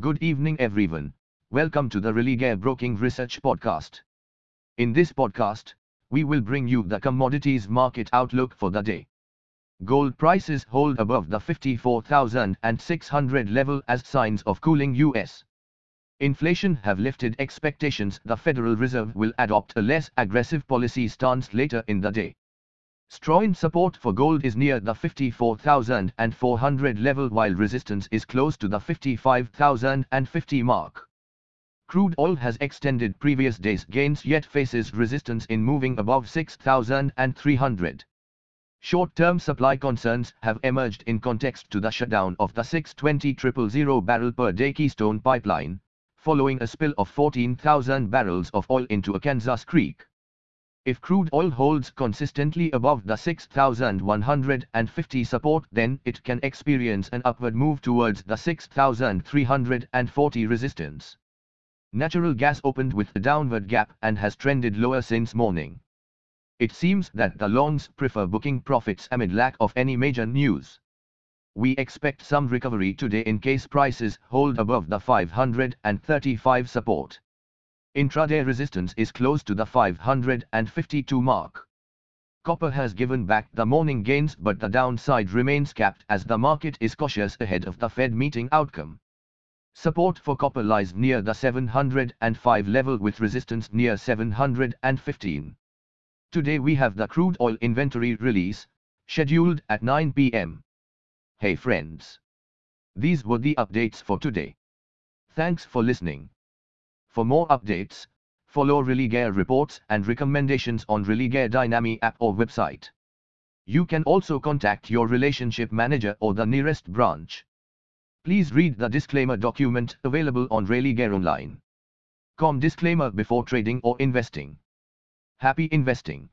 Good evening, everyone. Welcome to the Religare Broking Research Podcast. In this podcast, we will bring you the commodities market outlook for the day. Gold prices hold above the 54,600 level as signs of cooling US. Inflation have lifted expectations the Federal Reserve will adopt a less aggressive policy stance later in the day. Strong support for gold is near the 54,400 level while resistance is close to the 55,050 mark. Crude oil has extended previous day's gains yet faces resistance in moving above 6,300. Short-term supply concerns have emerged in context to the shutdown of the 620,000 barrel per day Keystone pipeline, following a spill of 14,000 barrels of oil into Arkansas Creek. If crude oil holds consistently above the 6,150 support then it can experience an upward move towards the 6,340 resistance. Natural gas opened with a downward gap and has trended lower since morning. It seems that the longs prefer booking profits amid lack of any major news. We expect some recovery today in case prices hold above the 535 support. Intraday resistance is close to the 552 mark. Copper has given back the morning gains but the downside remains capped as the market is cautious ahead of the Fed meeting outcome. Support for copper lies near the 705 level with resistance near 715. Today we have the crude oil inventory release, scheduled at 9 pm. Hey friends. These were the updates for today. Thanks for listening. For more updates, follow Religare reports and recommendations on Religare Dynami app or website. You can also contact your relationship manager or the nearest branch. Please read the disclaimer document available on Religare Online. Com disclaimer before trading or investing. Happy investing.